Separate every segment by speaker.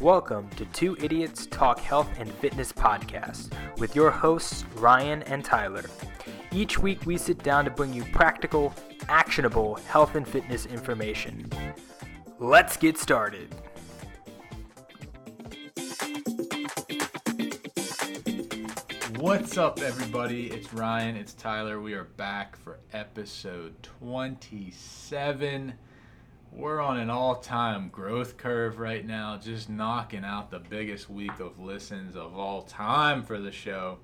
Speaker 1: Welcome to Two Idiots Talk Health and Fitness podcast with your hosts, Ryan and Tyler. Each week, we sit down to bring you practical, actionable health and fitness information. Let's get started.
Speaker 2: What's up, everybody? It's Ryan, it's Tyler. We are back for episode 27. We're on an all time growth curve right now, just knocking out the biggest week of listens of all time for the show.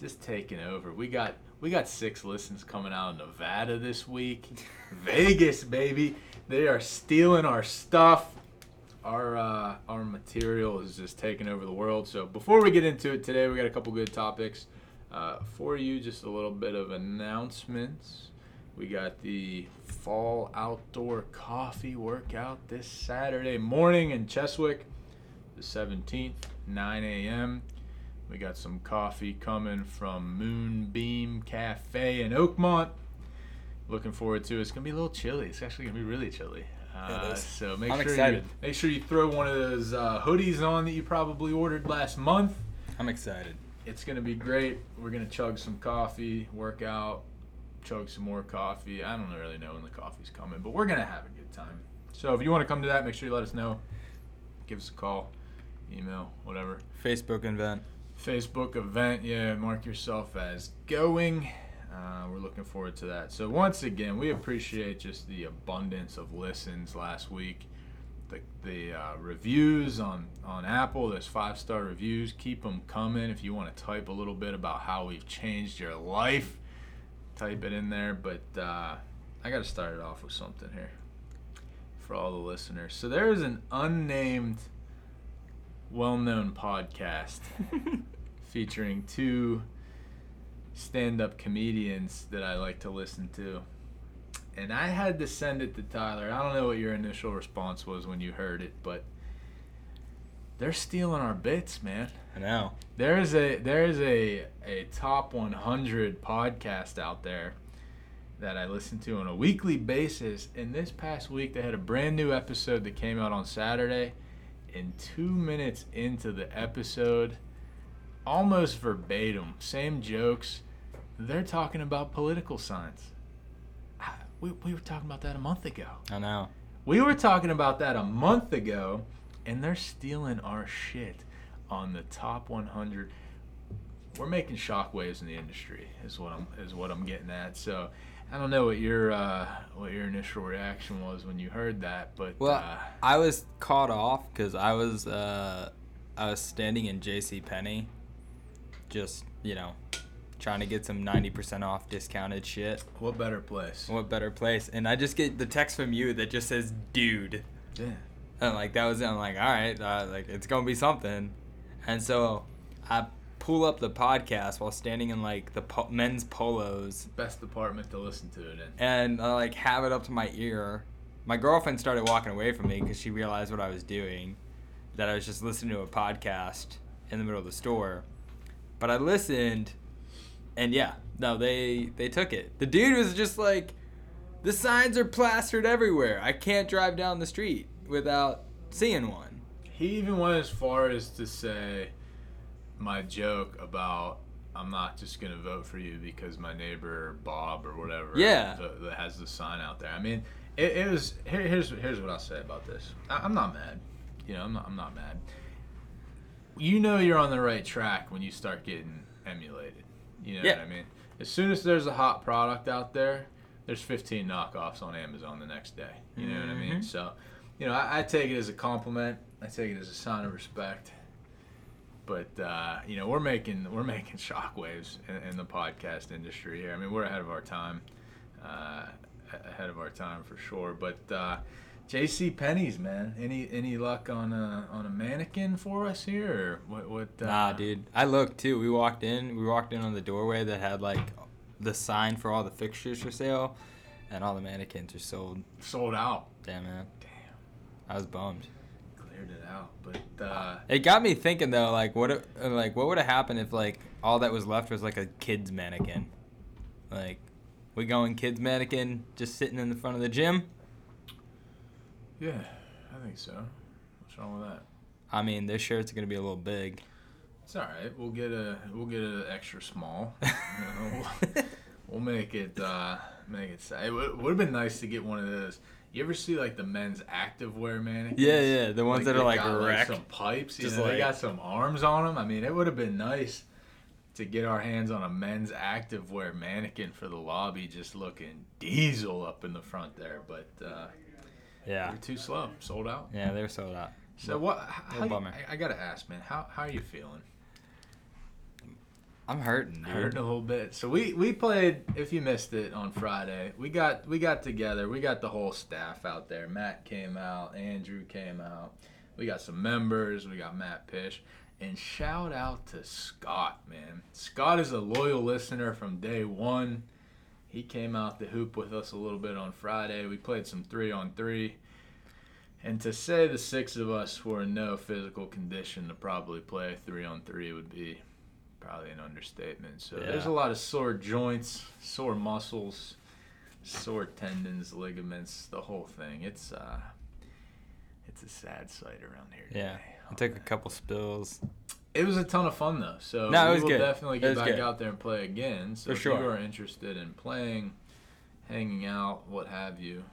Speaker 2: Just taking over. We got we got six listens coming out of Nevada this week. Vegas, baby. They are stealing our stuff. Our uh, our material is just taking over the world. So before we get into it today, we got a couple good topics uh, for you. Just a little bit of announcements. We got the fall outdoor coffee workout this Saturday morning in Cheswick, the 17th, 9 a.m. We got some coffee coming from Moonbeam Cafe in Oakmont. Looking forward to it. It's gonna be a little chilly. It's actually gonna be really chilly. Uh. So make
Speaker 3: I'm
Speaker 2: sure
Speaker 3: excited.
Speaker 2: you make sure you throw one of those uh, hoodies on that you probably ordered last month.
Speaker 3: I'm excited.
Speaker 2: It's gonna be great. We're gonna chug some coffee, work out, chug some more coffee. I don't really know when the coffee's coming, but we're gonna have a good time. So if you want to come to that, make sure you let us know. Give us a call, email, whatever.
Speaker 3: Facebook event.
Speaker 2: Facebook event, yeah. Mark yourself as going. Uh, we're looking forward to that. So once again, we appreciate just the abundance of listens last week. The, the uh, reviews on, on Apple, there's five star reviews. Keep them coming. If you want to type a little bit about how we've changed your life, type it in there. But uh, I got to start it off with something here for all the listeners. So there is an unnamed, well known podcast featuring two stand up comedians that I like to listen to. And I had to send it to Tyler. I don't know what your initial response was when you heard it, but they're stealing our bits, man.
Speaker 3: I know.
Speaker 2: There is a there is a a top 100 podcast out there that I listen to on a weekly basis. And this past week, they had a brand new episode that came out on Saturday. And two minutes into the episode, almost verbatim, same jokes. They're talking about political science. We, we were talking about that a month ago.
Speaker 3: I know.
Speaker 2: We were talking about that a month ago, and they're stealing our shit on the top 100. We're making shockwaves in the industry, is what I'm is what I'm getting at. So, I don't know what your uh, what your initial reaction was when you heard that, but
Speaker 3: Well,
Speaker 2: uh,
Speaker 3: I was caught off because I was uh, I was standing in J.C. Penney, just you know, trying to get some ninety percent off discounted shit.
Speaker 2: what better place?
Speaker 3: What better place? And I just get the text from you that just says "dude,"
Speaker 2: Yeah.
Speaker 3: and like that was it. I'm like, all right, uh, like it's gonna be something. And so I pull up the podcast while standing in like the po- men's polos
Speaker 2: Best department to listen to it in.
Speaker 3: and I like have it up to my ear. My girlfriend started walking away from me because she realized what I was doing, that I was just listening to a podcast in the middle of the store. But I listened, and yeah, no, they they took it. The dude was just like, the signs are plastered everywhere. I can't drive down the street without seeing one.
Speaker 2: He even went as far as to say my joke about I'm not just gonna vote for you because my neighbor Bob or whatever
Speaker 3: Yeah.
Speaker 2: that has the sign out there. I mean, it, it was here, here's here's what I'll say about this. I, I'm not mad. You know, I'm not I'm not mad. You know you're on the right track when you start getting emulated. You know
Speaker 3: Yeah.
Speaker 2: what I mean? As soon as there's a hot product out there, there's 15 knockoffs on Amazon the next day. You know what I mean?
Speaker 3: Mhm.
Speaker 2: So, you know, I, I take it as a compliment. I take it as a sign of respect. But uh, you know, we're making we're making shockwaves in, in the podcast industry here. I mean, we're ahead of our time, uh, ahead of our time for sure. But uh, J.C. Penney's man, any any luck on a on a mannequin for us here? Or what? What? Uh,
Speaker 3: Nah, dude. I looked too. We walked in. We walked in on the doorway that had like the sign for all the fixtures for sale, and all the mannequins are sold.
Speaker 2: Sold out.
Speaker 3: Damn man,
Speaker 2: Damn,
Speaker 3: I was bummed.
Speaker 2: Cleared it out. But uh,
Speaker 3: It got me thinking though, like what, if- uh, like what would have happened if like all that was left was like a kids mannequin, like we going kids mannequin just sitting in the front of the gym.
Speaker 2: yeah, I think so. What's wrong with that?
Speaker 3: I mean, this shirt's gonna be a little big.
Speaker 2: It's all right. We'll get a we'll get an extra small. You know, we'll, we'll make it uh, make it. It would have been nice to get one of those. You ever see like the men's activewear mannequins?
Speaker 3: Yeah, yeah, the ones that are like
Speaker 2: got,
Speaker 3: wrecked.
Speaker 2: some pipes. You
Speaker 3: Just
Speaker 2: know, they got some arms on them. I mean, it would have been nice to get our hands on a men's activewear mannequin for the lobby, just looking diesel up in the front there. But uh,
Speaker 3: Yeah,
Speaker 2: they're too slow. Sold out.
Speaker 3: yeah, they're sold out.
Speaker 2: So what? How,
Speaker 3: Little bummer.
Speaker 2: I, I gotta ask, man. How how are you feeling?
Speaker 3: I'm hurting, dude.
Speaker 2: hurting a little bit. So we we played. If you missed it on Friday, we got we got together. We got the whole staff out there. Matt came out. Andrew came out. We got some members. We got Matt Pish. And shout out to Scott, man. Scott is a loyal listener from day one. He came out the hoop with us a little bit on Friday. We played some three on three. And to say the six of us were in no physical condition to probably play three on three would be probably an understatement. So there's a lot of sore joints, sore muscles, sore tendons, ligaments, the whole thing. It's uh it's a sad sight around here.
Speaker 3: Yeah,
Speaker 2: today.
Speaker 3: I took a couple spills.
Speaker 2: It was a ton of fun though. So
Speaker 3: No,
Speaker 2: we will
Speaker 3: good.
Speaker 2: definitely get back
Speaker 3: good.
Speaker 2: out there and play again. So
Speaker 3: For
Speaker 2: if
Speaker 3: sure.
Speaker 2: you are interested in playing, hanging out, what have you,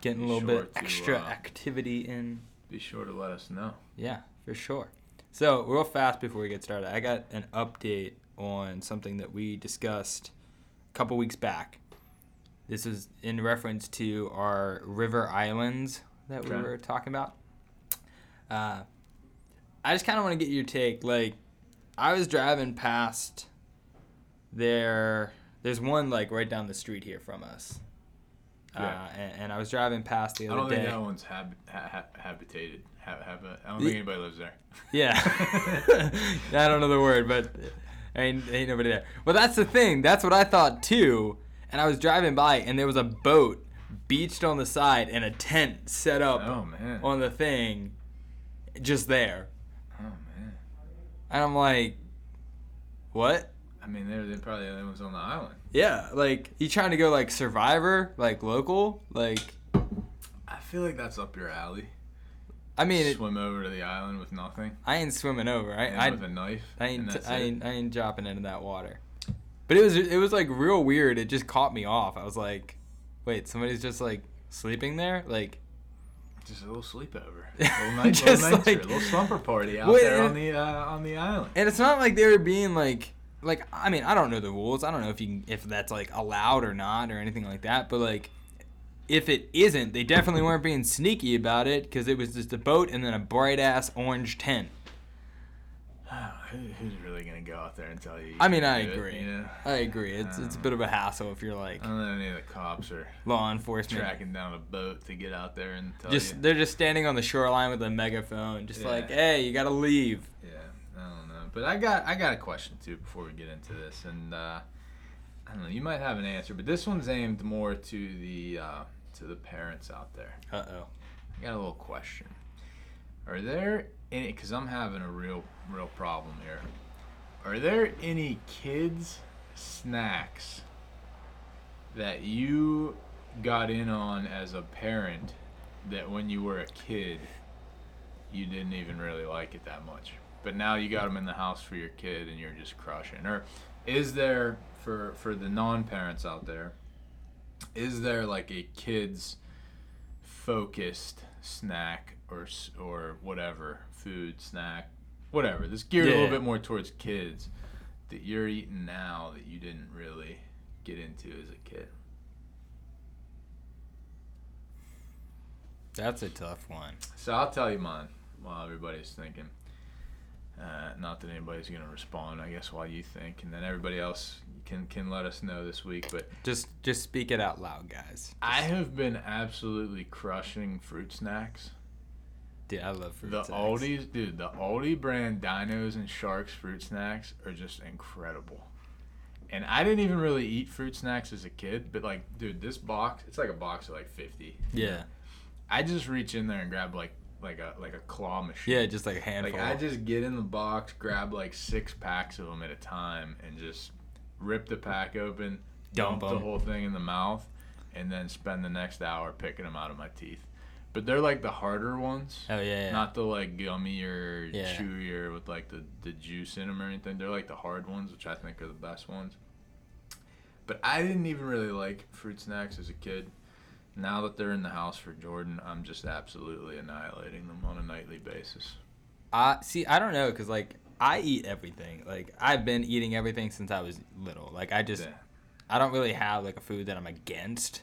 Speaker 3: Getting a little
Speaker 2: sure
Speaker 3: bit
Speaker 2: to,
Speaker 3: extra
Speaker 2: uh,
Speaker 3: activity in.
Speaker 2: be sure to let us know.
Speaker 3: Yeah, for sure. So, real fast before we get started, I got an update on something that we discussed a couple weeks back. This is in reference to our river islands that we
Speaker 2: Okay.
Speaker 3: were talking about. Uh, I just kind of want to get your take. Like, I was driving past there. There's one like right down the street here from us. Uh, and, and I was driving past the
Speaker 2: I
Speaker 3: other
Speaker 2: don't
Speaker 3: day.
Speaker 2: think that one's hab- ha- ha- habitated. Ha- have I don't think anybody lives there.
Speaker 3: Yeah. I don't know the word, but ain't, ain't nobody there. Well, that's the thing. That's what I thought too. And I was driving by, and there was a boat beached on the side and a tent set up
Speaker 2: Oh man.
Speaker 3: on the thing just there.
Speaker 2: Oh man.
Speaker 3: And I'm like, what?
Speaker 2: I mean, they're, they're probably the only ones on the island.
Speaker 3: Yeah, like, you trying to go like survivor, like local? Like,
Speaker 2: I feel like that's up your alley.
Speaker 3: I mean, it,
Speaker 2: Swim over to the island with nothing.
Speaker 3: I ain't swimming over. I, I,
Speaker 2: with a knife.
Speaker 3: I ain't, I ain't, I ain't dropping into that water. But it was, it was like real weird. It just caught me off. I was like, wait, somebody's just like sleeping there? Like,
Speaker 2: Just a little sleepover. A little night,
Speaker 3: Just
Speaker 2: little,
Speaker 3: like-
Speaker 2: a little slumber party out
Speaker 3: Wait,
Speaker 2: there on the uh, on the island.
Speaker 3: and it's not like they were being like, like, I mean, I don't know the rules. I don't know if you can, if that's like allowed or not or anything like that. But like, if it isn't, they definitely weren't being sneaky about it because it was just a boat and then a bright ass orange tent.
Speaker 2: Who's really gonna go out there and tell you? you
Speaker 3: I mean, I
Speaker 2: do it,
Speaker 3: agree.
Speaker 2: you know?
Speaker 3: I agree. It's it's a bit of a hassle if you're like
Speaker 2: I don't know any of the cops or
Speaker 3: law enforcement.
Speaker 2: tracking down a boat to get out there and tell
Speaker 3: Just
Speaker 2: you.
Speaker 3: they're just standing on the shoreline with a megaphone, just
Speaker 2: Yeah.
Speaker 3: like, hey, you gotta leave.
Speaker 2: Yeah, I don't know, but I got I got a question too before we get into this, and uh, I don't know. You might have an answer, but this one's aimed more to the uh, to the parents out there.
Speaker 3: Uh oh.
Speaker 2: I got a little question. Are there any? Because I'm having a real real problem here. Are there any kids snacks that you got in on as a parent that when you were a kid you didn't even really like it that much but now you got them in the house for your kid and you're just crushing or is there for for the non-parents out there is there like a kids focused snack or or whatever food snack whatever that's geared a little bit more towards kids that you're eating now that you didn't really get into as a kid
Speaker 3: That's a tough one.
Speaker 2: So I'll tell you mine while everybody's thinking. Uh, not that anybody's gonna respond, I guess, while you think, and then everybody else can can let us know this week. But
Speaker 3: Just just speak it out loud, guys.
Speaker 2: I have been absolutely crushing fruit snacks.
Speaker 3: Dude, I love fruit
Speaker 2: the
Speaker 3: snacks.
Speaker 2: Aldi's, dude, the Aldi brand Dinos and Sharks fruit snacks are just incredible. And I didn't even really eat fruit snacks as a kid, but like, dude, this box, it's like a box of like 50.
Speaker 3: Yeah.
Speaker 2: I just reach in there and grab like like a like a claw machine.
Speaker 3: Yeah, just like a handful.
Speaker 2: Like I just get in the box, grab like six packs of them at a time, and just rip the pack open,
Speaker 3: Dump
Speaker 2: dump, the whole thing in the mouth, and then spend the next hour picking them out of my teeth. but they're like the harder ones.
Speaker 3: Oh yeah, yeah.
Speaker 2: Not the like gummy or
Speaker 3: Yeah.
Speaker 2: chewier with like the, the juice in them or anything. They're like the hard ones, which I think are the best ones. But I didn't even really like fruit snacks as a kid. Now that they're in the house for Jordan, I'm just absolutely annihilating them on a nightly basis.
Speaker 3: I see. I don't know, cause like I eat everything. Like I've been eating everything since I was little. Like I just,
Speaker 2: Yeah.
Speaker 3: I don't really have like a food that I'm against.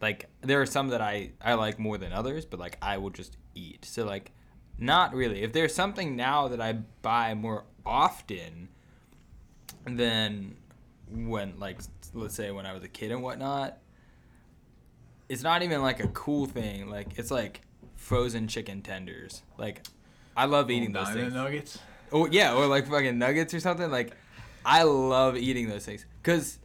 Speaker 3: Like there are some that I I like more than others, but like I will just eat. So like, not really. If there's something now that I buy more often than when like let's say when I was a kid and whatnot, it's not even like a cool thing. Like it's like frozen chicken tenders. Like I love eating those
Speaker 2: Dino
Speaker 3: things.
Speaker 2: nuggets.
Speaker 3: Oh yeah, or like fucking nuggets or something. Like I love eating those things because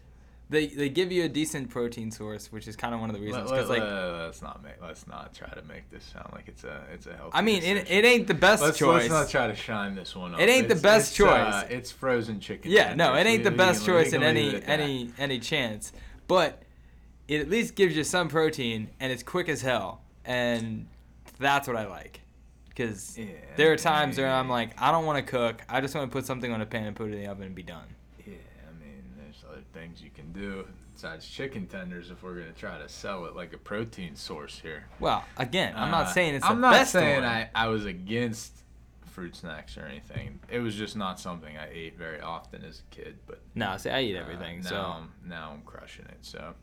Speaker 3: they they give you a decent protein source, which is kind of one of the reasons. Because like
Speaker 2: us not make let's not try to make this sound like it's a it's a healthy.
Speaker 3: I mean, it,
Speaker 2: decision.
Speaker 3: it ain't the best
Speaker 2: let's,
Speaker 3: choice.
Speaker 2: Let's not try to shine this one up.
Speaker 3: It ain't the best
Speaker 2: it's, uh,
Speaker 3: choice.
Speaker 2: it's frozen chicken.
Speaker 3: yeah, no, it ain't the best
Speaker 2: we
Speaker 3: choice in any
Speaker 2: it at that.
Speaker 3: any any chance, but it at least gives you some protein and it's quick as hell, and that's what I like. Because
Speaker 2: Yeah,
Speaker 3: there are times where I'm like, I don't want to cook. I just want to put something on a pan and put it in the oven and be done.
Speaker 2: Yeah, I mean, there's other things you can do besides chicken tenders if we're gonna try to sell it like a protein source here.
Speaker 3: Well, again, I'm not
Speaker 2: Uh,
Speaker 3: saying it's the
Speaker 2: I'm not
Speaker 3: best
Speaker 2: saying
Speaker 3: one.
Speaker 2: I, I was against fruit snacks or anything. It was just not something I ate very often as a kid. But
Speaker 3: No, see, I eat
Speaker 2: uh,
Speaker 3: everything.
Speaker 2: now
Speaker 3: so
Speaker 2: I'm, now I'm crushing it. So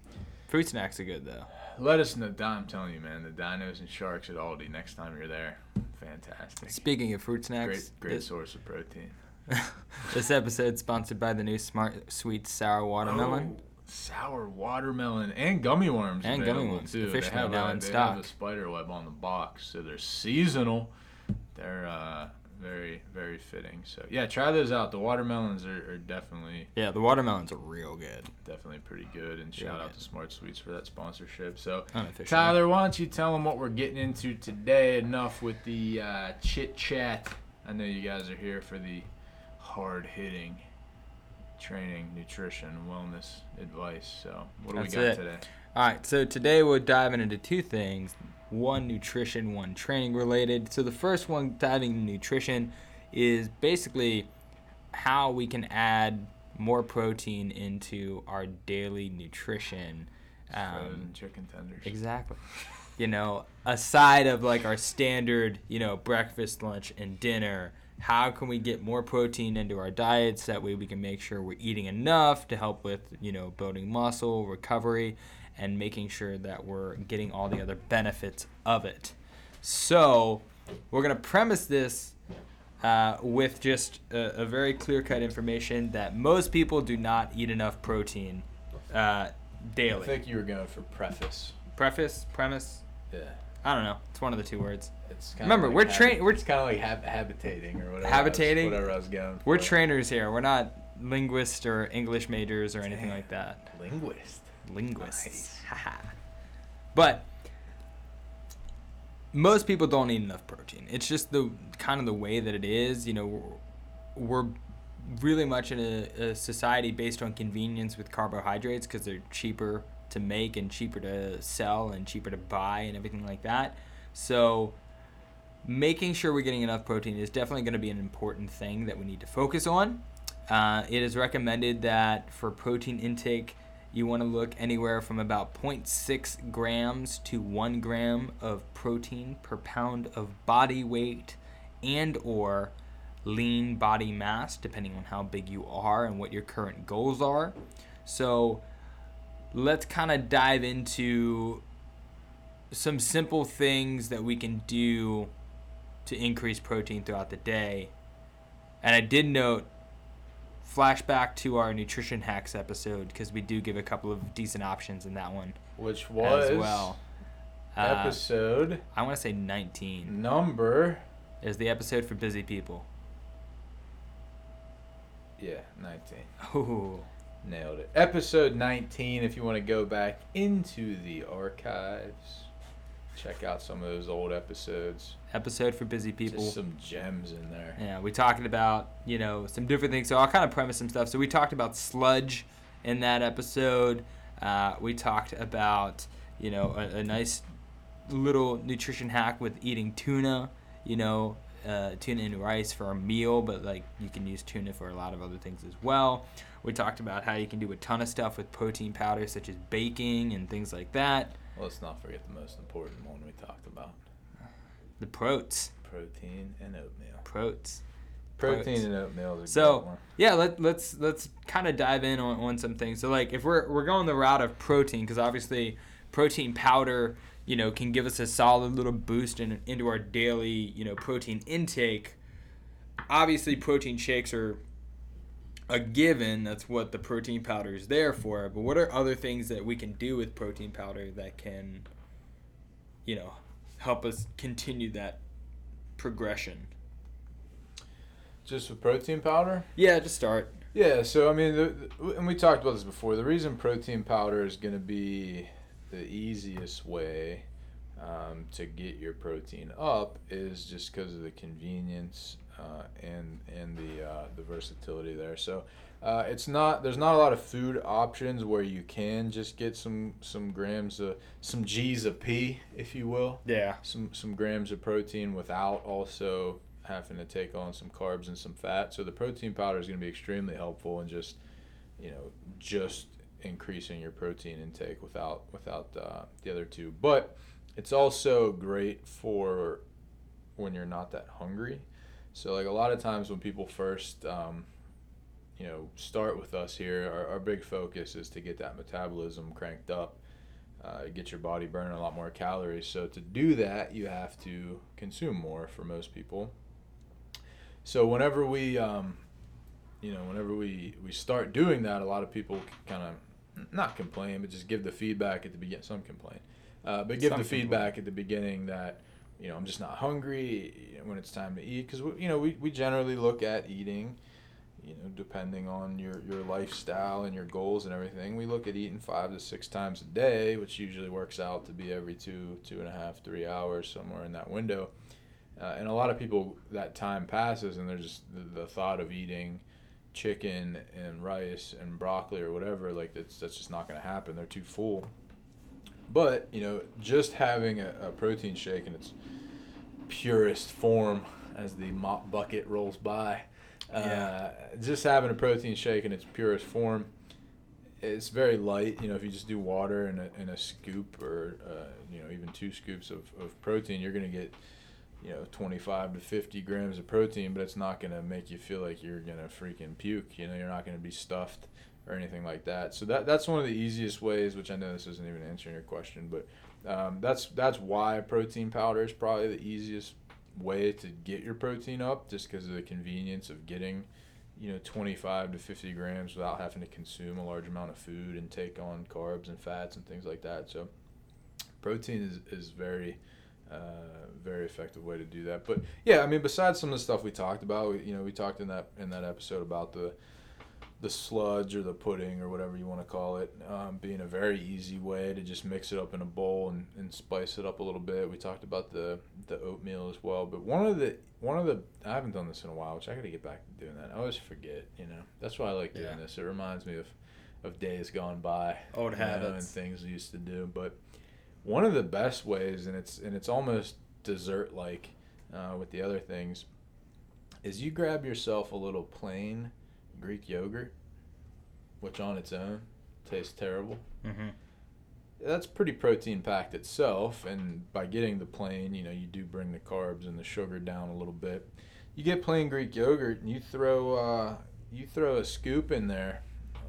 Speaker 3: fruit snacks are good though.
Speaker 2: let us know. I'm telling you, man, the dinos and sharks at Aldi next time you're there, fantastic.
Speaker 3: Speaking of fruit snacks,
Speaker 2: Great, great
Speaker 3: this,
Speaker 2: source of protein.
Speaker 3: this episode sponsored by the new Smart Sweet Sour Watermelon.
Speaker 2: Oh, sour watermelon and gummy worms.
Speaker 3: And gummy worms,
Speaker 2: too.
Speaker 3: officially
Speaker 2: they have
Speaker 3: now
Speaker 2: a,
Speaker 3: in
Speaker 2: they
Speaker 3: stock.
Speaker 2: have a spider web on the box, so they're seasonal. They're uh, very very fitting. So yeah, try those out. The watermelons are, are definitely
Speaker 3: Yeah, the watermelons are real good.
Speaker 2: definitely pretty good. And
Speaker 3: Yeah,
Speaker 2: shout out
Speaker 3: man.
Speaker 2: to Smart Sweets for that sponsorship. So Tyler, why don't you tell them what we're getting into today? Enough with the uh, chit chat. I know you guys are here for the hard hitting training, nutrition, wellness advice. So, what do
Speaker 3: That's
Speaker 2: we got
Speaker 3: it.
Speaker 2: today?
Speaker 3: All right, so today we're diving into two things one nutrition, one training related. So, the first one, diving nutrition, is basically how we can add more protein into our daily nutrition. Um,
Speaker 2: chicken tenders.
Speaker 3: Exactly. You know, aside of like our standard, you know, breakfast, lunch, and dinner, how can we get more protein into our diets? That way we can make sure we're eating enough to help with, you know, building muscle, recovery, and making sure that we're getting all the other benefits of it. So, we're going to premise this uh, with just a, a very clear cut information that most people do not eat enough protein uh, daily.
Speaker 2: I think you were going for preface.
Speaker 3: Preface, premise,
Speaker 2: Yeah.
Speaker 3: I don't know. It's one of the two words.
Speaker 2: It's kinda
Speaker 3: Remember,
Speaker 2: like
Speaker 3: we're
Speaker 2: habi-
Speaker 3: train- we're-
Speaker 2: It's kind of like hab- habitating or whatever.
Speaker 3: Habitating?
Speaker 2: I was, whatever I was going.
Speaker 3: We're trainers here. We're not linguists or English majors or anything like that.
Speaker 2: linguist.
Speaker 3: Linguists. Haha. but most people don't eat enough protein. It's just the kind of the way that it is. You know, we're, we're really much in a, a society based on convenience with carbohydrates because they're cheaper to make and cheaper to sell and cheaper to buy and everything like that. So making sure we're getting enough protein is definitely going to be an important thing that we need to focus on. Uh, it is recommended that for protein intake, you want to look anywhere from about 0.6 grams to 1 gram of protein per pound of body weight and or lean body mass depending on how big you are and what your current goals are. So let's kind of dive into some simple things that we can do to increase protein throughout the day. And I did note flashback to our nutrition hacks episode because we do give a couple of decent options in that one
Speaker 2: Which was
Speaker 3: as well. Uh,
Speaker 2: episode
Speaker 3: I want to say 19
Speaker 2: number.
Speaker 3: is the episode for busy people.
Speaker 2: Yeah, 19.
Speaker 3: Ooh.
Speaker 2: Nailed it. Episode 19, if you want to go back into the archives, check out some of those old episodes.
Speaker 3: Episode for busy people.
Speaker 2: Just some gems in there.
Speaker 3: Yeah, we talked about, you know, some different things. So I'll kind of premise some stuff. So we talked about sludge in that episode. Uh, we talked about, you know, a, a nice little nutrition hack with eating tuna. You know, uh, tuna and rice for a meal, but like you can use tuna for a lot of other things as well. We talked about how you can do a ton of stuff with protein powders, such as baking and things like that.
Speaker 2: Let's not forget the most important one we talked about:
Speaker 3: The protes,
Speaker 2: protein and oatmeal.
Speaker 3: protes.
Speaker 2: Protein
Speaker 3: Protes.
Speaker 2: and oatmeal is a great
Speaker 3: So
Speaker 2: one.
Speaker 3: yeah, let, let's let's kind of dive in on, on some things. So like if we're we're going the route of protein, because obviously protein powder, you know, can give us a solid little boost in, into our daily you know protein intake. Obviously, protein shakes are a given. That's what the protein powder is there for. But what are other things that we can do with protein powder that can, you know, help us continue that progression?
Speaker 2: Just with protein powder.
Speaker 3: Yeah, just start.
Speaker 2: Yeah, so I mean, the, the, and we talked about this before. The reason protein powder is going to be the easiest way um, to get your protein up is just because of the convenience uh, and and the uh, the versatility there. So uh, it's not there's not a lot of food options where you can just get some some grams of some G's of P, if you will
Speaker 3: Yeah.
Speaker 2: some some grams of protein without also having to take on some carbs and some fat. So the protein powder is going to be extremely helpful in just you know just increasing your protein intake without without uh, the other two. But it's also great for when you're not that hungry. So like a lot of times when people first um, you know start with us here, our, our big focus is to get that metabolism cranked up uh, get your body burning a lot more calories. So to do that, you have to consume more for most people. So whenever we, um, you know, whenever we we start doing that, a lot of people kind of not complain, but just give the feedback at the beginning. Some complain, uh, but give
Speaker 3: Some
Speaker 2: the
Speaker 3: complain.
Speaker 2: feedback at the beginning that you know I'm just not hungry when it's time to eat because you know we, we generally look at eating you know, depending on your, your lifestyle and your goals and everything, we look at eating five to six times a day, which usually works out to be every two, two and a half, three hours, somewhere in that window. Uh, and a lot of people, that time passes and they're just the, the thought of eating chicken and rice and broccoli or whatever, like that's, that's just not going to happen. They're too full. But, you know, just having a, a protein shake in its purest form as the mop bucket rolls by. Uh, just having a protein shake in its purest form, it's very light. You know, if you just do water and a, and a scoop or uh, you know even two scoops of, of protein, you're gonna get you know 25 to 50 grams of protein, but it's not gonna make you feel like you're gonna freaking puke. You know, you're not gonna be stuffed or anything like that. So that that's one of the easiest ways. Which I know this isn't even answering your question, but um, that's that's why protein powder is probably the easiest way to get your protein up, just because of the convenience of getting, you know, 25 to 50 grams without having to consume a large amount of food and take on carbs and fats and things like that. So, protein is is very uh, very effective way to do that. But yeah, I mean, besides some of the stuff we talked about, we, you know, we talked in that in that episode about the the sludge or the pudding or whatever you want to call it um, being a very easy way to just mix it up in a bowl and, and spice it up a little bit. We talked about the the oatmeal as well but one of the one of the i haven't done this in a while which i gotta get back to doing that. I always forget you know? That's why i like doing
Speaker 3: Yeah.
Speaker 2: this. It reminds me of of days gone by
Speaker 3: Old
Speaker 2: you know, and things we used to do. But one of the best ways and it's and it's almost dessert like uh, with the other things is you grab yourself a little plain Greek yogurt, which on its own tastes terrible.
Speaker 3: Mm-hmm.
Speaker 2: That's pretty protein packed itself, and by getting the plain, you know, you do bring the carbs and the sugar down a little bit. You get plain Greek yogurt, and you throw uh, you throw a scoop in there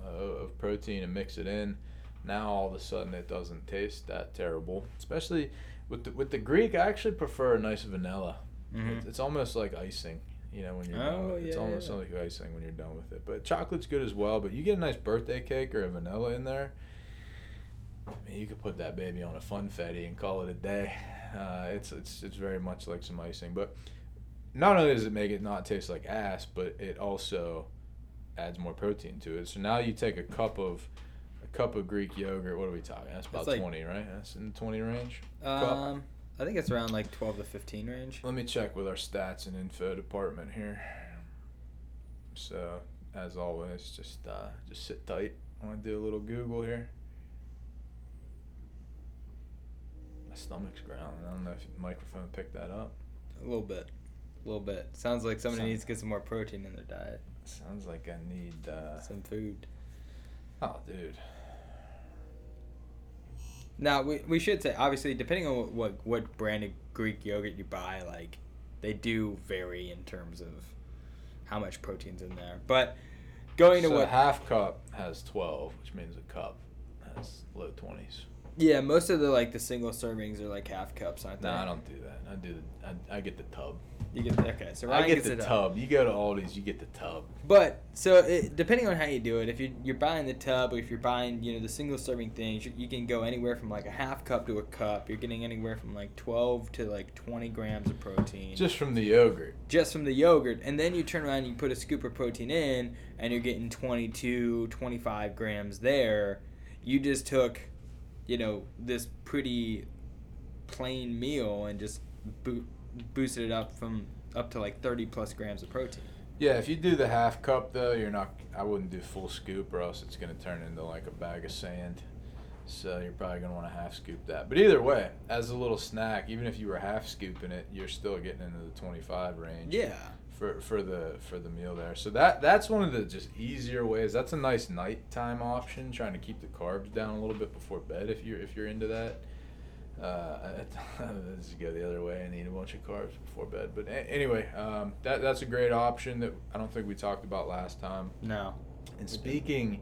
Speaker 2: uh, of protein and mix it in. Now all of a sudden it doesn't taste that terrible, especially with the, with the Greek. I actually prefer a nice vanilla.
Speaker 3: Mhm.
Speaker 2: It's, it's almost like icing, you know, when you're done.
Speaker 3: Oh,
Speaker 2: With it. It's
Speaker 3: yeah,
Speaker 2: almost
Speaker 3: yeah.
Speaker 2: like icing when you're done with it. But chocolate's good as well. But you get a nice birthday cake or a vanilla in there. I mean, you could put that baby on a funfetti and call it a day. Uh, it's it's it's very much like some icing, but not only does it make it not taste like ass, but it also adds more protein to it. So now you take a cup of a cup of Greek yogurt. What are we talking? That's about
Speaker 3: like-
Speaker 2: twenty, right? That's in the twenty range. Cup.
Speaker 3: I think it's around like 12 to 15 range.
Speaker 2: Let me check with our stats and info department here. So, as always, just uh, just sit tight. I want to do a little Google here. My stomach's growling. I don't know if the microphone picked that up.
Speaker 3: A little bit. A little bit. Sounds like somebody
Speaker 2: Sound-
Speaker 3: needs to get some more protein in their diet.
Speaker 2: Sounds like I need. Uh,
Speaker 3: Some food.
Speaker 2: oh, dude.
Speaker 3: Now we, we should say obviously depending on what, what what brand of Greek yogurt you buy, like they do vary in terms of how much protein's in there. But going to
Speaker 2: so
Speaker 3: what
Speaker 2: a half cup has 12, which means a cup has low 20s.
Speaker 3: yeah, most of the like the single servings are like half cups, aren't they?
Speaker 2: No, I don't do that. I do the. I, I get the tub.
Speaker 3: You get okay, so Ryan
Speaker 2: I get
Speaker 3: gets
Speaker 2: the
Speaker 3: it up.
Speaker 2: tub. You go to Aldi's, you get the tub.
Speaker 3: But so it, depending on how you do it, if you you're buying the tub, or if you're buying you know the single serving things, you, you can go anywhere from like a half cup to a cup. You're getting anywhere from like 12 to like 20 grams of protein
Speaker 2: Just from the yogurt.
Speaker 3: just from the yogurt, and then you turn around and you put a scoop of protein in, and you're getting 22, 25 grams there. You just took, you know, this pretty plain meal and just bo- boosted it up from up to like 30 plus grams of protein.
Speaker 2: Yeah, if you do the half cup though, you're not. I wouldn't do full scoop, or else it's gonna turn into like a bag of sand. So you're probably gonna want to half scoop that. But either way, as a little snack, even if you were half scooping it, you're still getting into the 25 range.
Speaker 3: Yeah.
Speaker 2: For, for the for the meal there, so that that's one of the just easier ways. That's a nice nighttime option, trying to keep the carbs down a little bit before bed if you're if you're into that. Uh, let's go the other way and eat a bunch of carbs before bed. But a- anyway, um, that that's a great option that I don't think we talked about last time.
Speaker 3: No.
Speaker 2: And speaking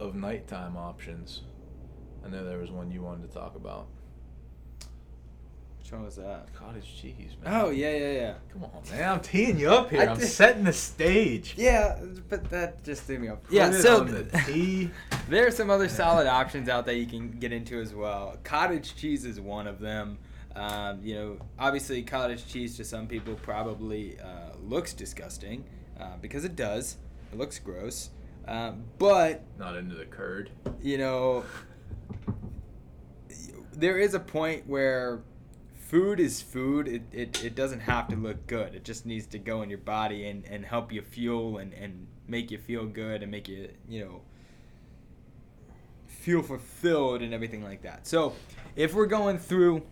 Speaker 2: of nighttime options, I know there was one you wanted to talk about.
Speaker 3: Which one was that?
Speaker 2: Cottage cheese, man.
Speaker 3: Oh yeah, yeah, yeah.
Speaker 2: Come on, man! I'm teeing you up here.
Speaker 3: I
Speaker 2: I'm
Speaker 3: did-
Speaker 2: setting the stage.
Speaker 3: Yeah, but that just threw me off.
Speaker 2: Put
Speaker 3: yeah,
Speaker 2: it
Speaker 3: so
Speaker 2: on the tee.
Speaker 3: there are some other solid options out there you can get into as well. Cottage cheese is one of them. Um, you know, obviously, cottage cheese to some people probably uh, looks disgusting uh, because it does. It looks gross. Um, but
Speaker 2: Not into the curd.
Speaker 3: you know, there is a point where food is food. It, it, it doesn't have to look good. It just needs to go in your body and, and help you fuel and, and make you feel good and make you, you know, feel fulfilled and everything like that. So if we're going through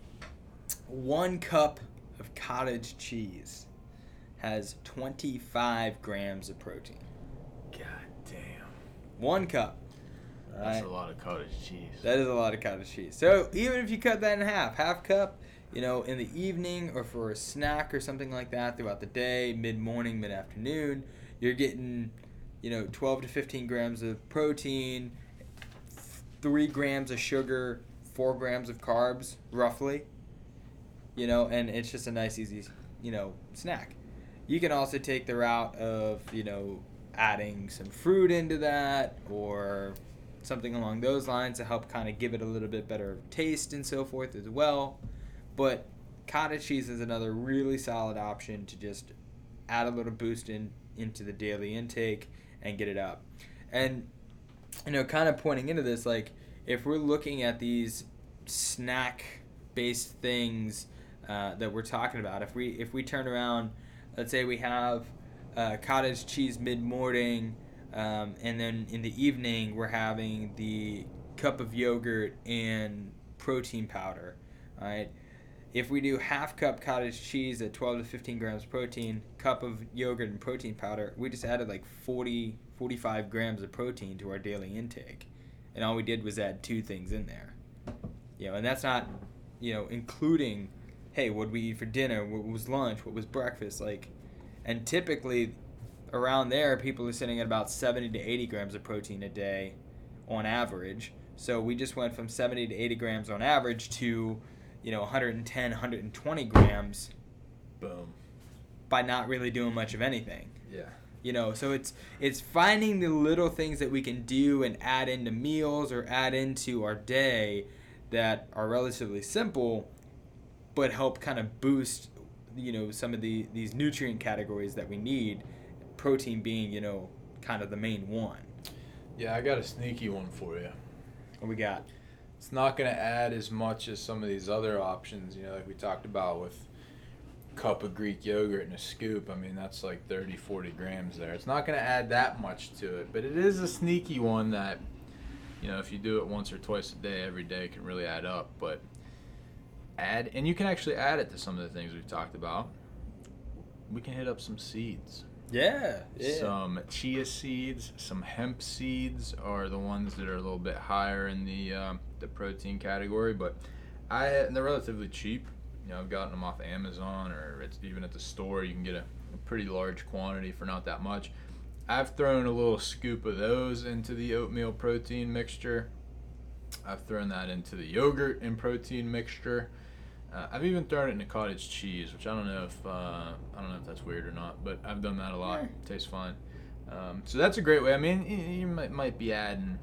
Speaker 3: one cup of cottage cheese has 25 grams of protein.
Speaker 2: God damn.
Speaker 3: One cup.
Speaker 2: That's
Speaker 3: Right.
Speaker 2: a lot of cottage cheese.
Speaker 3: That is a lot of cottage cheese. So even if you cut that in half, half cup, you know, in the evening or for a snack or something like that throughout the day, mid morning, mid afternoon, you're getting, you know, 12 to 15 grams of protein, three grams of sugar, four grams of carbs, roughly. You know, and it's just a nice, easy, you know, snack. You can also take the route of, you know, adding some fruit into that or something along those lines to help kind of give it a little bit better taste and so forth as well. But cottage cheese is another really solid option to just add a little boost in into the daily intake and get it up. And you know, kind of pointing into this, like if we're looking at these snack based things uh, that we're talking about, if we if we turn around, let's say we have uh, cottage cheese mid morning, um, and then in the evening we're having the cup of yogurt and protein powder. Right. If we do half cup cottage cheese at 12 to 15 grams protein, cup of yogurt and protein powder, we just added like 40, 45 grams of protein to our daily intake. And all we did was add two things in there. You know, and that's not, you know, including, hey, what we eat for dinner, what was lunch, what was breakfast, like, and typically around there, people are sitting at about 70 to 80 grams of protein a day on average. So we just went from 70 to 80 grams on average to, you know, 110, 120 grams
Speaker 2: Boom.
Speaker 3: by not really doing much of anything.
Speaker 2: Yeah.
Speaker 3: You know, so it's it's finding the little things that we can do and add into meals or add into our day that are relatively simple, but help kind of boost, you know, some of the these nutrient categories that we need. Protein being, you know, kind of the main one.
Speaker 2: Yeah, I got a sneaky one for you.
Speaker 3: What we got?
Speaker 2: It's not going to add as much as some of these other options, you know, like we talked about with cup of Greek yogurt and a scoop. I mean, that's like 30, 40 grams there. It's not going to add that much to it, but it is a sneaky one that, you know, if you do it once or twice a day, every day can really add up. But add, and you can actually add it to some of the things we've talked about. We can hit up some seeds.
Speaker 3: Yeah. yeah.
Speaker 2: Some chia seeds, some hemp seeds are the ones that are a little bit higher in the um, the protein category, but I and they're relatively cheap. You know, I've gotten them off Amazon or it's even at the store. You can get a, a pretty large quantity for not that much. I've thrown a little scoop of those into the oatmeal protein mixture. I've thrown that into the yogurt and protein mixture. Uh, I've even thrown it into cottage cheese, which I don't know if uh, I don't know if that's weird or not, but I've done that a lot.
Speaker 3: Yeah.
Speaker 2: Tastes fine. Um, so that's a great way. I mean, you, you might, might be adding,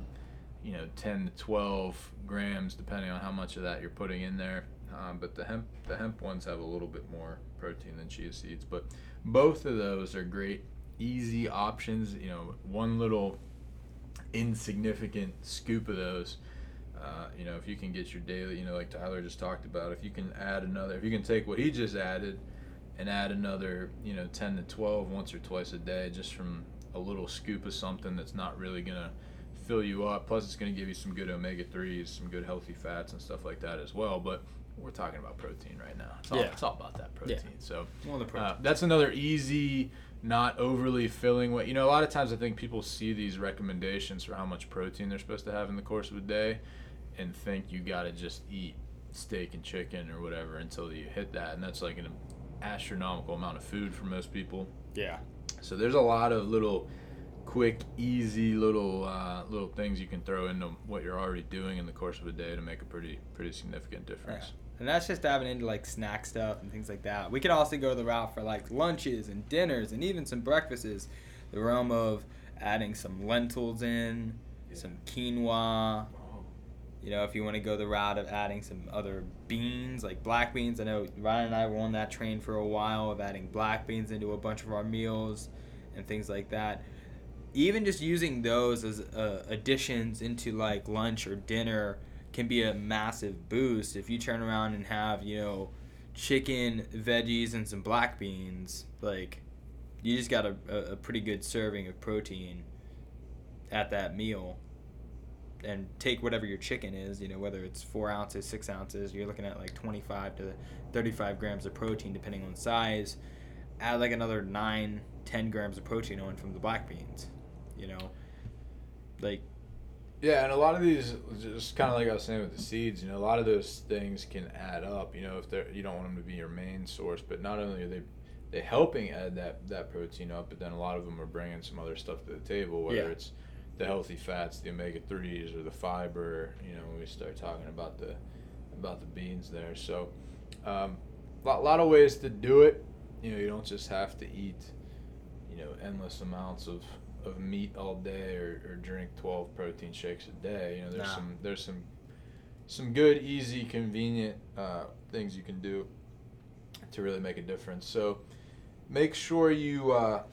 Speaker 2: you know, 10 to 12 grams depending on how much of that you're putting in there. Um, but the hemp the hemp ones have a little bit more protein than chia seeds. But both of those are great, easy options. You know, one little insignificant scoop of those. Uh, you know, if you can get your daily, you know, like Tyler just talked about, if you can add another, if you can take what he just added and add another, you know, 10 to 12 once or twice a day just from a little scoop of something that's not really going to fill you up. Plus, it's going to give you some good omega 3s, some good healthy fats and stuff like that as well. But we're talking about protein right now. It's all,
Speaker 3: Yeah.
Speaker 2: it's all about that protein.
Speaker 3: Yeah. So, the
Speaker 2: uh,
Speaker 3: protein.
Speaker 2: that's another easy, not overly filling way. You know, a lot of times I think people see these recommendations for how much protein they're supposed to have in the course of a day and think you got to just eat steak and chicken or whatever until you hit that. And that's like an astronomical amount of food for most people.
Speaker 3: yeah.
Speaker 2: So there's a lot of little quick, easy little uh, little things you can throw into what you're already doing in the course of a day to make a pretty pretty significant difference.
Speaker 3: And that's just diving into like snack stuff and things like that. We could also go the route for like lunches and dinners and even some breakfasts. The realm of adding some lentils in,
Speaker 2: Yeah.
Speaker 3: some quinoa. You know, if you want to go the route of adding some other beans, like black beans. I know Ryan and I were on that train for a while of adding black beans into a bunch of our meals and things like that. Even just using those as uh, additions into like lunch or dinner can be a massive boost. If you turn around and have, you know, chicken, veggies, and some black beans, like, you just got a, a pretty good serving of protein at that meal and take whatever your chicken is, you know, whether it's four ounces, six ounces, you're looking at like 25 to 35 grams of protein depending on size. Add like another 9, 10 grams of protein on from the black beans, you know. Like,
Speaker 2: Yeah, and a lot of these, just kind of like I was saying with the seeds, you know, a lot of those things can add up. You know, if they're you don't want them to be your main source, but not only are they they helping add that that protein up, but then a lot of them are bringing some other stuff to the table, whether
Speaker 3: Yeah.
Speaker 2: it's the healthy fats, the omega threes, or the fiber. You know, when we start talking about the about the beans there, so um, lot lot of ways to do it. You know, you don't just have to eat, you know, endless amounts of of meat all day or, or drink 12 protein shakes a day. You know, there's
Speaker 3: Nah.
Speaker 2: some there's some some good, easy, convenient uh, things you can do to really make a difference. So make sure you uh,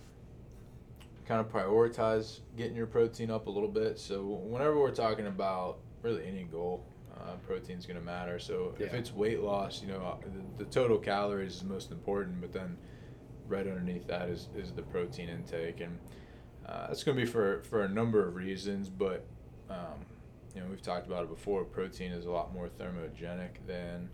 Speaker 2: kind of prioritize getting your protein up a little bit. So whenever we're talking about really any goal, uh, protein's going to matter. So if it's weight loss, you know, uh, the, the total calories is most important, but then right underneath that is, is the protein intake. And uh, that's going to be for, for a number of reasons, but um, you know we've talked about it before. Protein is a lot more thermogenic than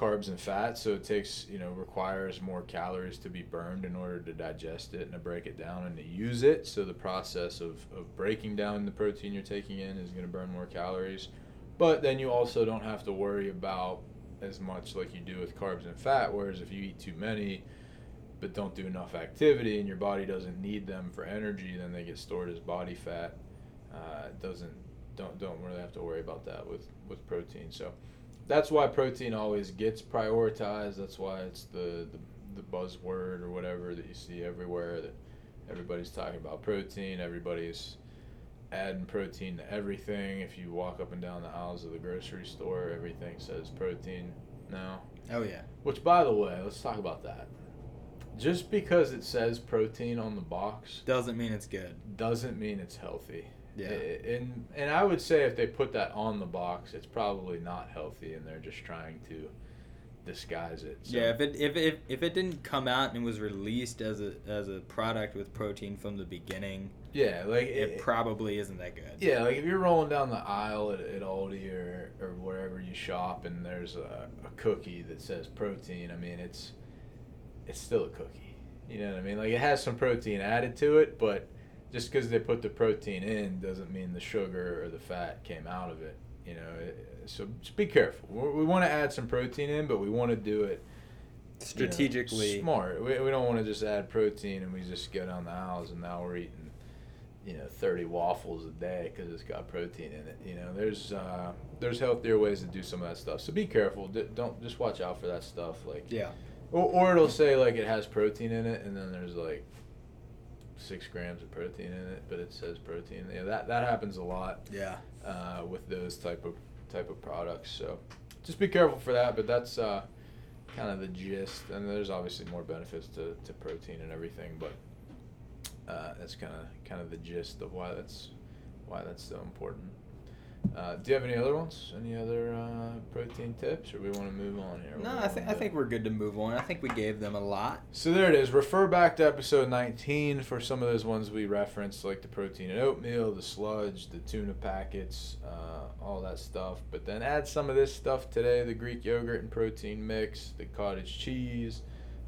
Speaker 2: carbs and fat, so it takes you know requires more calories to be burned in order to digest it and to break it down and to use it. So the process of, of breaking down the protein you're taking in is going to burn more calories, but then you also don't have to worry about as much like you do with carbs and fat. Whereas if you eat too many, but don't do enough activity and your body doesn't need them for energy, then they get stored as body fat. Uh, doesn't don't don't really have to worry about that with with protein. So that's why protein always gets prioritized. That's why it's the the, the buzzword or whatever that you see everywhere that everybody's talking about protein. Everybody's adding protein to everything. If you walk up and down the aisles of the grocery store, everything says protein now.
Speaker 3: oh yeah.
Speaker 2: Which, by the way, let's talk about that. Just because it says protein on the box
Speaker 3: Doesn't mean it's good.
Speaker 2: doesn't mean it's healthy.
Speaker 3: Yeah.
Speaker 2: And and I would say if they put that on the box, it's probably not healthy, and they're just trying to disguise it. So.
Speaker 3: Yeah, if it if, if if it didn't come out and was released as a as a product with protein from the beginning,
Speaker 2: yeah, like
Speaker 3: it, probably isn't that good.
Speaker 2: Yeah, like if you're rolling down the aisle at, at Aldi or, or wherever you shop and there's a, a cookie that says protein, I mean it's it's still a cookie. You know what I mean? Like it has some protein added to it, but just because they put the protein in doesn't mean the sugar or the fat came out of it. You know, so just be careful. We, want to add some protein in, but we want to do it
Speaker 3: strategically
Speaker 2: you know, smart. We, we don't want to just add protein and we just go down the aisles and now we're eating you know 30 waffles a day because it's got protein in it. You know, there's uh, there's healthier ways to do some of that stuff. So be careful. D- don't just watch out for that stuff. Like
Speaker 3: yeah,
Speaker 2: or, or it'll say like it has protein in it, and then there's like six grams of protein in it, but it says protein. Yeah, that that happens a lot.
Speaker 3: Yeah.
Speaker 2: Uh, with those type of type of products, so just be careful for that. But that's uh, kind of the gist, and there's obviously more benefits to, to protein and everything, but uh, that's kind of kind of the gist of why that's why that's so important. Uh, do you have any other ones? Any other uh, protein tips, or we want to move on here?
Speaker 3: No, I think I think we're good to move on. I think we gave them a lot.
Speaker 2: So there it is. Refer back to episode 19 for some of those ones we referenced, like the protein and oatmeal, the sludge, the tuna packets, uh, all that stuff. But then add some of this stuff today: the Greek yogurt and protein mix, the cottage cheese,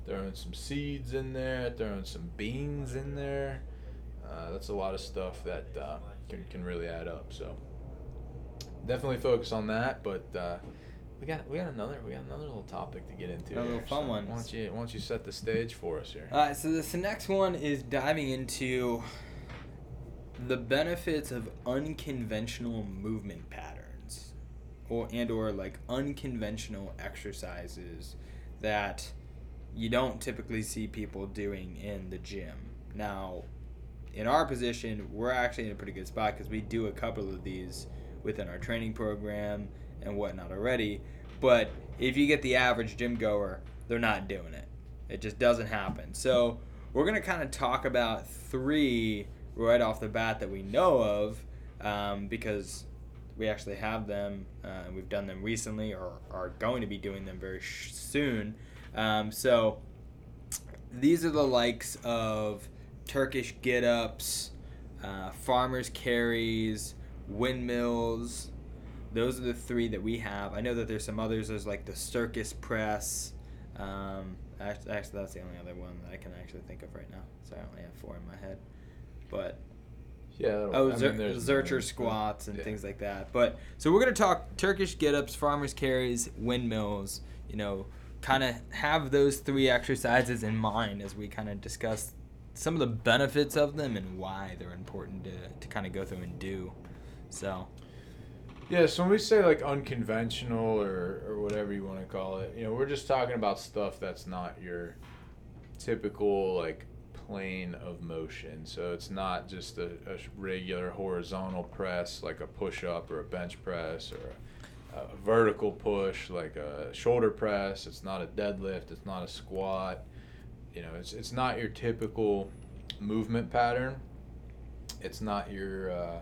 Speaker 2: throwing some seeds in there, throwing some beans in there. Uh, that's a lot of stuff that uh, can, can really add up. So definitely focus on that. But uh, we got we got another we got another little topic to get into.
Speaker 3: A little fun
Speaker 2: so
Speaker 3: one.
Speaker 2: Why don't you why don't you set the stage for us here?
Speaker 3: All right. So this next one is diving into the benefits of unconventional movement patterns, or and or like unconventional exercises that you don't typically see people doing in the gym. Now, in our position, we're actually in a pretty good spot because we do a couple of these within our training program and whatnot already. But if you get the average gym goer, they're not doing it. It just doesn't happen. So we're gonna kind of talk about three right off the bat that we know of um, because we actually have them uh, and we've done them recently or are going to be doing them very sh- soon. Um, so these are the likes of Turkish get ups, uh, farmers carries, windmills. Those are the three that we have. I know that there's some others. There's like the circus press. Um, actually, actually, that's the only other one that I can actually think of right now. So I only have four in my head. But
Speaker 2: yeah.
Speaker 3: Oh, I mean, Zercher squats and yeah. things like that. But so we're gonna talk Turkish get-ups, farmers carries, windmills. You know, kind of have those three exercises in mind as we kind of discuss some of the benefits of them and why they're important to, to kind of go through and do. So.
Speaker 2: Yeah, so when we say like unconventional or, or whatever you want to call it, you know, we're just talking about stuff that's not your typical like plane of motion. So it's not just a, a regular horizontal press like a push up or a bench press or a, a vertical push like a shoulder press. It's not a deadlift. It's not a squat. You know, it's, it's not your typical movement pattern. It's not your. Uh,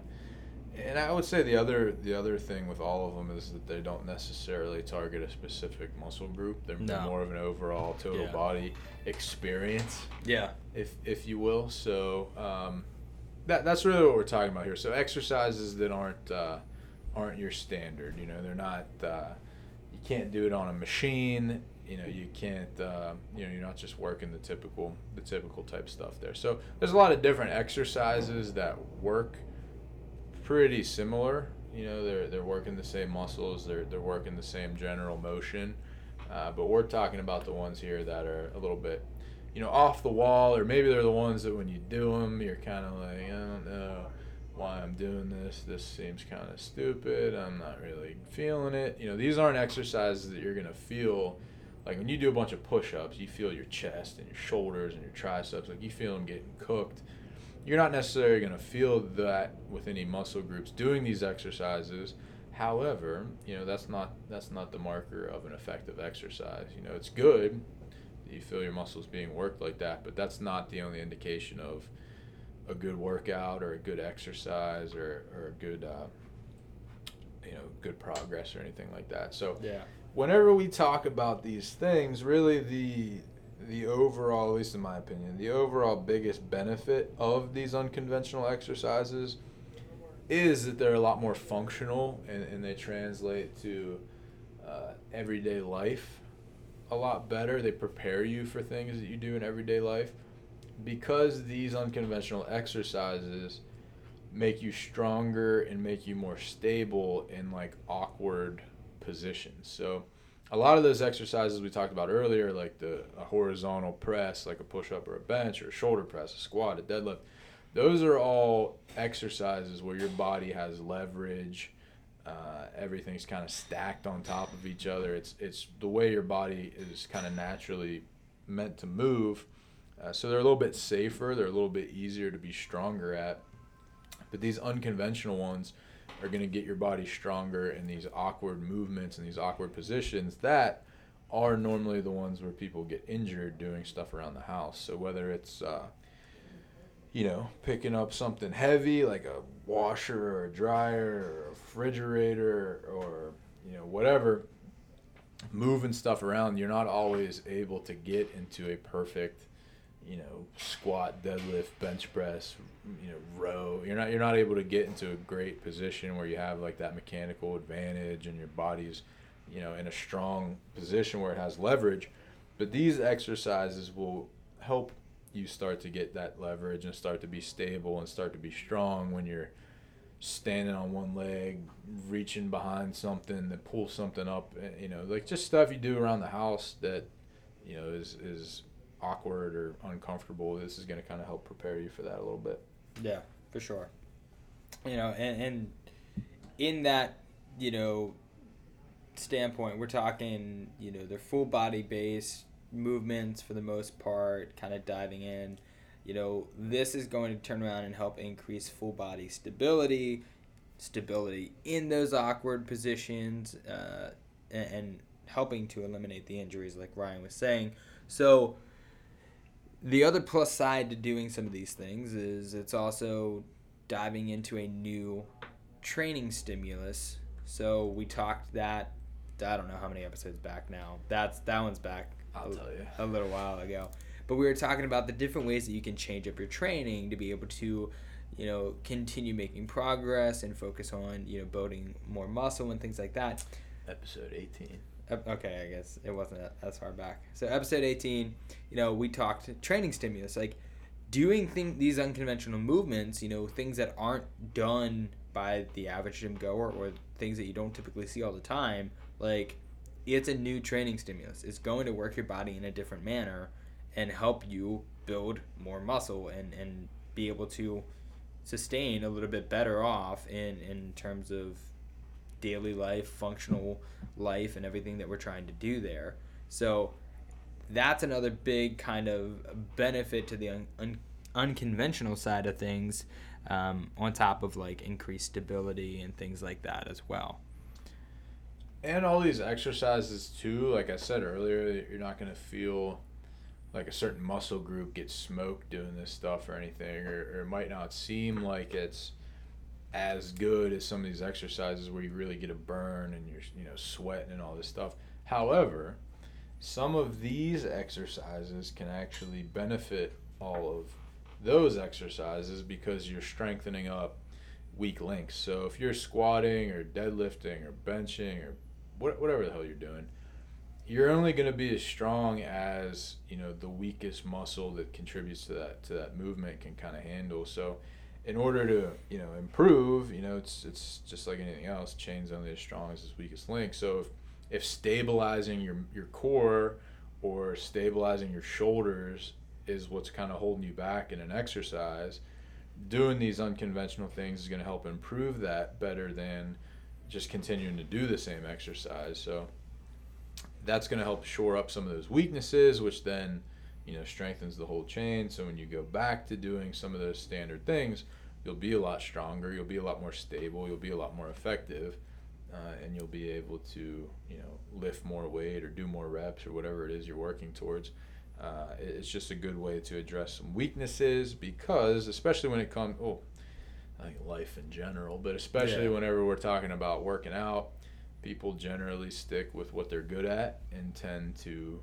Speaker 2: and I would say the other the other thing with all of them is that they don't necessarily target a specific muscle group. They're, no. more of an overall total yeah. body experience.
Speaker 3: Yeah.
Speaker 2: If if you will. So um, that that's really what we're talking about here. So exercises that aren't uh, aren't your standard. You know, they're not. Uh, you can't do it on a machine. You know, you can't. Uh, you know, you're not just working the typical the typical type stuff there. So there's a lot of different exercises that work pretty similar. You know, they're they're working the same muscles. They're they're working the same general motion. Uh, but we're talking about the ones here that are a little bit, you know, off the wall, or maybe they're the ones that when you do them, you're kind of like, I don't know why I'm doing this. This seems kind of stupid. I'm not really feeling it. You know, these aren't exercises that you're gonna feel. Like when you do a bunch of push-ups, you feel your chest and your shoulders and your triceps. Like you feel them getting cooked you're not necessarily going to feel that with any muscle groups doing these exercises. However, you know that's not that's not the marker of an effective exercise. You know, it's good that you feel your muscles being worked like that, but that's not the only indication of a good workout or a good exercise or, or a good uh, you know good progress or anything like that. So
Speaker 3: yeah,
Speaker 2: whenever we talk about these things, really the the overall, at least in my opinion, the overall biggest benefit of these unconventional exercises is that they're a lot more functional and, and they translate to uh, everyday life a lot better. They prepare you for things that you do in everyday life because these unconventional exercises make you stronger and make you more stable in like awkward positions. So a lot of those exercises we talked about earlier, like the horizontal press, like a push up or a bench, or a shoulder press, a squat, a deadlift, those are all exercises where your body has leverage. Uh, everything's kind of stacked on top of each other. It's it's the way your body is kind of naturally meant to move. Uh, so they're a little bit safer. They're a little bit easier to be stronger at. But these unconventional ones are going to get your body stronger in these awkward movements and these awkward positions that are normally the ones where people get injured doing stuff around the house. So whether it's uh, you know picking up something heavy like a washer or a dryer or a refrigerator or you know whatever moving stuff around you're not always able to get into a perfect you know squat deadlift bench press you know row you're not you're not able to get into a great position where you have like that mechanical advantage and your body's you know in a strong position where it has leverage but these exercises will help you start to get that leverage and start to be stable and start to be strong when you're standing on one leg reaching behind something that pulls something up eh, you know like just stuff you do around the house that you know is is awkward or uncomfortable, this is going to kind of help prepare you for that a little bit.
Speaker 3: Yeah, for sure. You know, and, and in that, you know, standpoint, we're talking, you know, they're full body based movements for the most part, kind of diving in. You know, this is going to turn around and help increase full body stability, stability in those awkward positions, uh, and, and helping to eliminate the injuries, like Ryan was saying. So, the other plus side to doing some of these things is it's also diving into a new training stimulus. So we talked that I don't know how many episodes back now. That's that one's back.
Speaker 2: I'll
Speaker 3: a,
Speaker 2: tell you.
Speaker 3: A little while ago. But we were talking about the different ways that you can change up your training to be able to, you know, continue making progress and focus on, you know, building more muscle and things like that.
Speaker 2: Episode 18
Speaker 3: okay, I guess it wasn't as far back. So episode 18, you know, we talked training stimulus, like doing thing, these unconventional movements, you know, things that aren't done by the average gym goer or things that you don't typically see all the time. Like it's a new training stimulus. It's going to work your body in a different manner and help you build more muscle and, and be able to sustain a little bit better off in, in terms of daily life, functional life, and everything that we're trying to do there. So that's another big kind of benefit to the un- un- unconventional side of things, um, on top of like increased stability and things like that as well.
Speaker 2: And all these exercises too, like I said earlier, you're not gonna feel like a certain muscle group gets smoked doing this stuff or anything, or, or it might not seem like it's as good as some of these exercises where you really get a burn and you're you know sweating and all this stuff. However, some of these exercises can actually benefit all of those exercises because you're strengthening up weak links. So if you're squatting or deadlifting or benching or what, whatever the hell you're doing, you're only going to be as strong as you know the weakest muscle that contributes to that to that movement can kind of handle. So in order to you know improve, you know it's it's just like anything else. Chain's only as strong as its weakest link. So if if stabilizing your your core or stabilizing your shoulders is what's kind of holding you back in an exercise, doing these unconventional things is going to help improve that better than just continuing to do the same exercise. So that's going to help shore up some of those weaknesses, which then you know strengthens the whole chain so when you go back to doing some of those standard things you'll be a lot stronger you'll be a lot more stable you'll be a lot more effective uh, and you'll be able to you know lift more weight or do more reps or whatever it is you're working towards uh, it's just a good way to address some weaknesses because especially when it comes oh I think life in general but especially
Speaker 3: yeah.
Speaker 2: whenever we're talking about working out people generally stick with what they're good at and tend to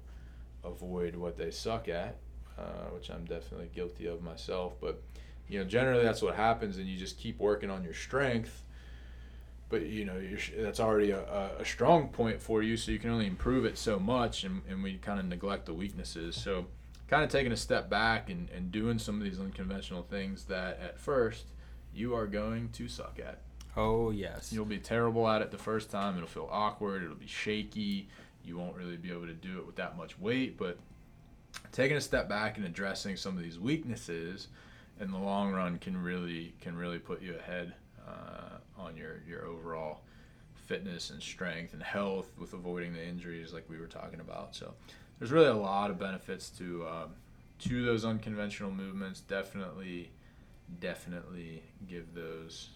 Speaker 2: avoid what they suck at, uh, which I'm definitely guilty of myself. But you know, generally that's what happens, and you just keep working on your strength. But you know, that's already a, a strong point for you, so you can only improve it so much, and, and we kind of neglect the weaknesses. So, kind of taking a step back and, and doing some of these unconventional things that at first you are going to suck at.
Speaker 3: Oh yes.
Speaker 2: You'll be terrible at it the first time. It'll feel awkward. It'll be shaky. You won't really be able to do it with that much weight. But taking a step back and addressing some of these weaknesses in the long run can really can really put you ahead uh, on your your overall fitness and strength and health with avoiding the injuries like we were talking about. So there's really a lot of benefits to um, to those unconventional movements. Definitely, definitely give those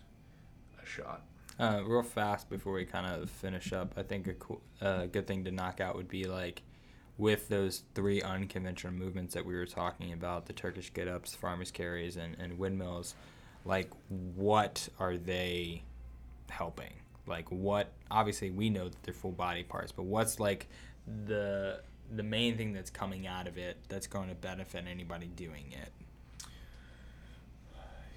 Speaker 2: a shot.
Speaker 3: Uh, real fast before we kind of finish up, I think a uh, good thing to knock out would be like with those three unconventional movements that we were talking about the Turkish get ups, farmers carries, and, and windmills like what are they helping? Like what obviously we know that they're full body parts, but what's like the the main thing that's coming out of it that's going to benefit anybody doing it?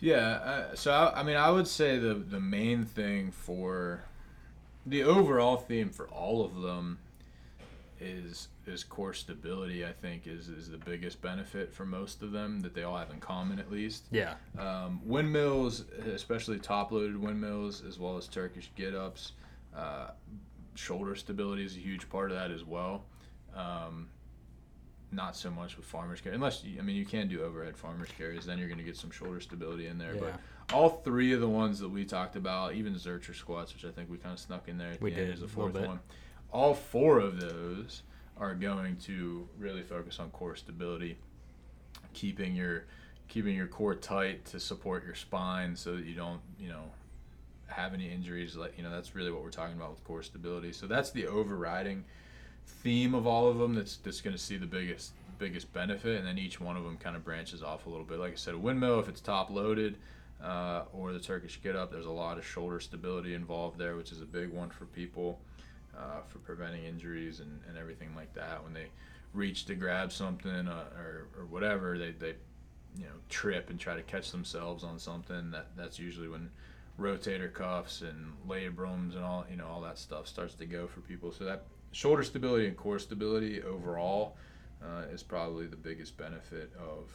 Speaker 2: Yeah, uh, so I, I mean, I would say the the main thing for the overall theme for all of them is is core stability. I think is is the biggest benefit for most of them that they all have in common at least.
Speaker 3: Yeah.
Speaker 2: Um, windmills, especially top loaded windmills, as well as Turkish get ups. Uh, shoulder stability is a huge part of that as well. Um, not so much with farmers carry, unless you, I mean you can do overhead farmers carries. Then you're going to get some shoulder stability in there.
Speaker 3: Yeah.
Speaker 2: But all three of the ones that we talked about, even Zercher squats, which I think we kind of snuck in there at
Speaker 3: We
Speaker 2: the end
Speaker 3: did,
Speaker 2: as the
Speaker 3: a
Speaker 2: fourth one. All four of those are going to really focus on core stability, keeping your keeping your core tight to support your spine so that you don't you know have any injuries like you know that's really what we're talking about with core stability. So that's the overriding theme of all of them that's that's going to see the biggest biggest benefit and then each one of them kind of branches off a little bit. Like i said a windmill if it's top loaded uh, or the turkish get up there's a lot of shoulder stability involved there which is a big one for people uh, for preventing injuries and, and everything like that. When they reach to grab something uh, or, or whatever they, they you know trip and try to catch themselves on something that that's usually when rotator cuffs and labrums and all you know all that stuff starts to go for people. So that shoulder stability and core stability overall uh, is probably the biggest benefit of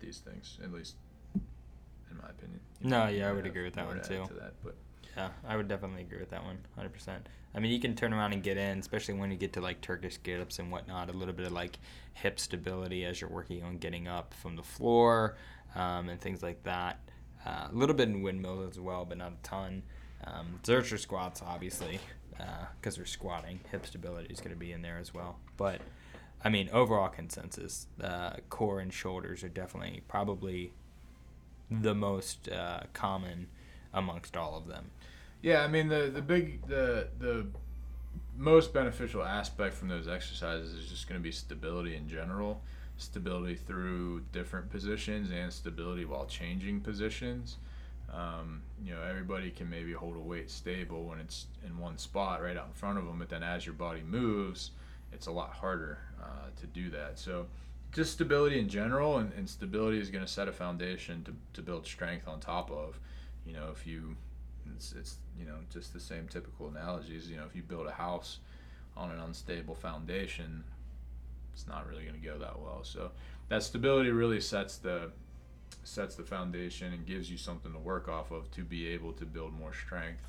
Speaker 2: these things at least in my opinion.
Speaker 3: No,
Speaker 2: You
Speaker 3: yeah, I would agree with that one too.
Speaker 2: to that, but
Speaker 3: Yeah, I would definitely agree with that one, one, hundred percent. I mean, you can turn around and get in, especially when you get to like Turkish get ups and whatnot. A little bit of like hip stability as you're working on getting up from the floor um, and things like that. Uh, a little bit in windmills as well, but not a ton. Um, Zercher squats, obviously, because they're squatting. Hip stability is going to be in there as well. But I mean, overall consensus, uh, core and shoulders are definitely probably the most uh, common amongst all of them.
Speaker 2: Yeah, I mean the the big the the most beneficial aspect from those exercises is just going to be stability in general, stability through different positions and stability while changing positions. Um, you know, everybody can maybe hold a weight stable when it's in one spot right out in front of them, but then as your body moves, it's a lot harder uh, to do that. So, just stability in general, and, and stability is going to set a foundation to, to build strength on top of. You know, if you it's, it's you know just the same typical analogies you know if you build a house on an unstable foundation it's not really going to go that well. So that stability really sets the sets the foundation and gives you something to work off of to be able to build more strength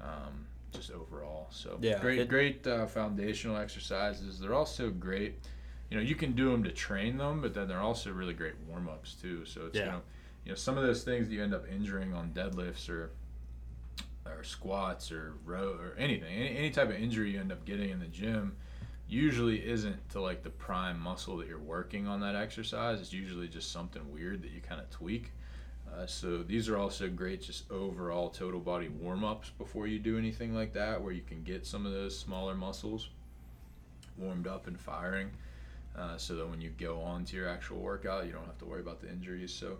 Speaker 2: um, just overall. So
Speaker 3: Yeah,
Speaker 2: great
Speaker 3: it-
Speaker 2: great uh, foundational exercises. They're also great. You know you can do them to train them but then they're also really great warm-ups too. So it's
Speaker 3: Yeah.
Speaker 2: you know you know some of those things that you end up injuring on deadlifts or or squats or row or anything any, any type of injury you end up getting in the gym usually isn't to like the prime muscle that you're working on that exercise. It's usually just something weird that you kind of tweak. Uh, so these are also great just overall total body warm-ups before you do anything like that where you can get some of those smaller muscles warmed up and firing uh, so that when you go on to your actual workout you don't have to worry about the injuries. So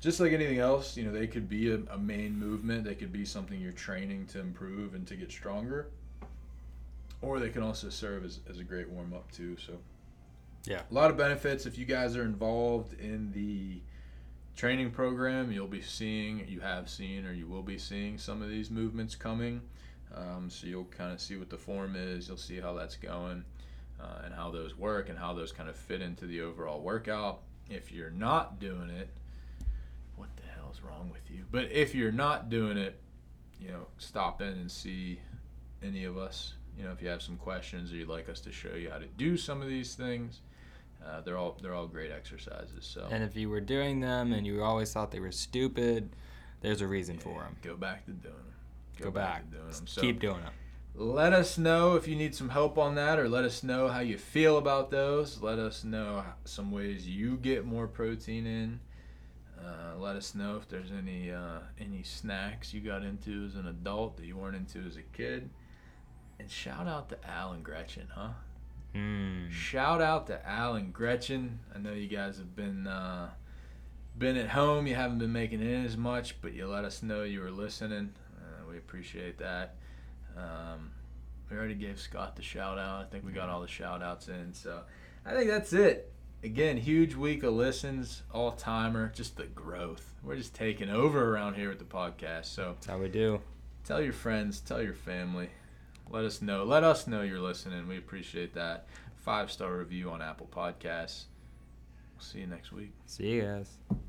Speaker 2: just like anything else, you know, they could be a, a main movement. They could be something you're training to improve and to get stronger. Or they can also serve as, as a great warm up too. So
Speaker 3: Yeah.
Speaker 2: a lot of benefits if you guys are involved in the training program you'll be seeing you have seen or you will be seeing some of these movements coming um, so you'll kind of see what the form is you'll see how that's going uh, and how those work and how those kind of fit into the overall workout if you're not doing it what the hell is wrong with you but if you're not doing it you know stop in and see any of us you know if you have some questions or you'd like us to show you how to do some of these things uh, they're all they're all great exercises. So
Speaker 3: And if you were doing them and you always thought they were stupid, there's a reason for 'em. for them.
Speaker 2: Go back to doing them.
Speaker 3: Go, back.
Speaker 2: to doing them. So
Speaker 3: Keep doing it.
Speaker 2: let us know if you need some help on that, or let us know how you feel about those. Let us know some ways you get more protein in. Uh, let us know if there's any uh, any snacks you got into as an adult that you weren't into as a kid. And shout out to Al and Gretchen, huh?
Speaker 3: Mm.
Speaker 2: Shout out to Al and Gretchen. I know you guys have been uh, been at home. You haven't been making it in as much, but you let us know you were listening. Uh, we appreciate that. Um, we already gave Scott the shout out. I think we got all the shout outs in. So I think that's it. Again, huge week of listens, all timer, just the growth. We're just taking over around here with the podcast. So
Speaker 3: That's how we do.
Speaker 2: tell your friends, tell your family. Let us know. Let us know you're listening. We appreciate that. Five star review on Apple Podcasts. We'll see you next week.
Speaker 3: See you guys.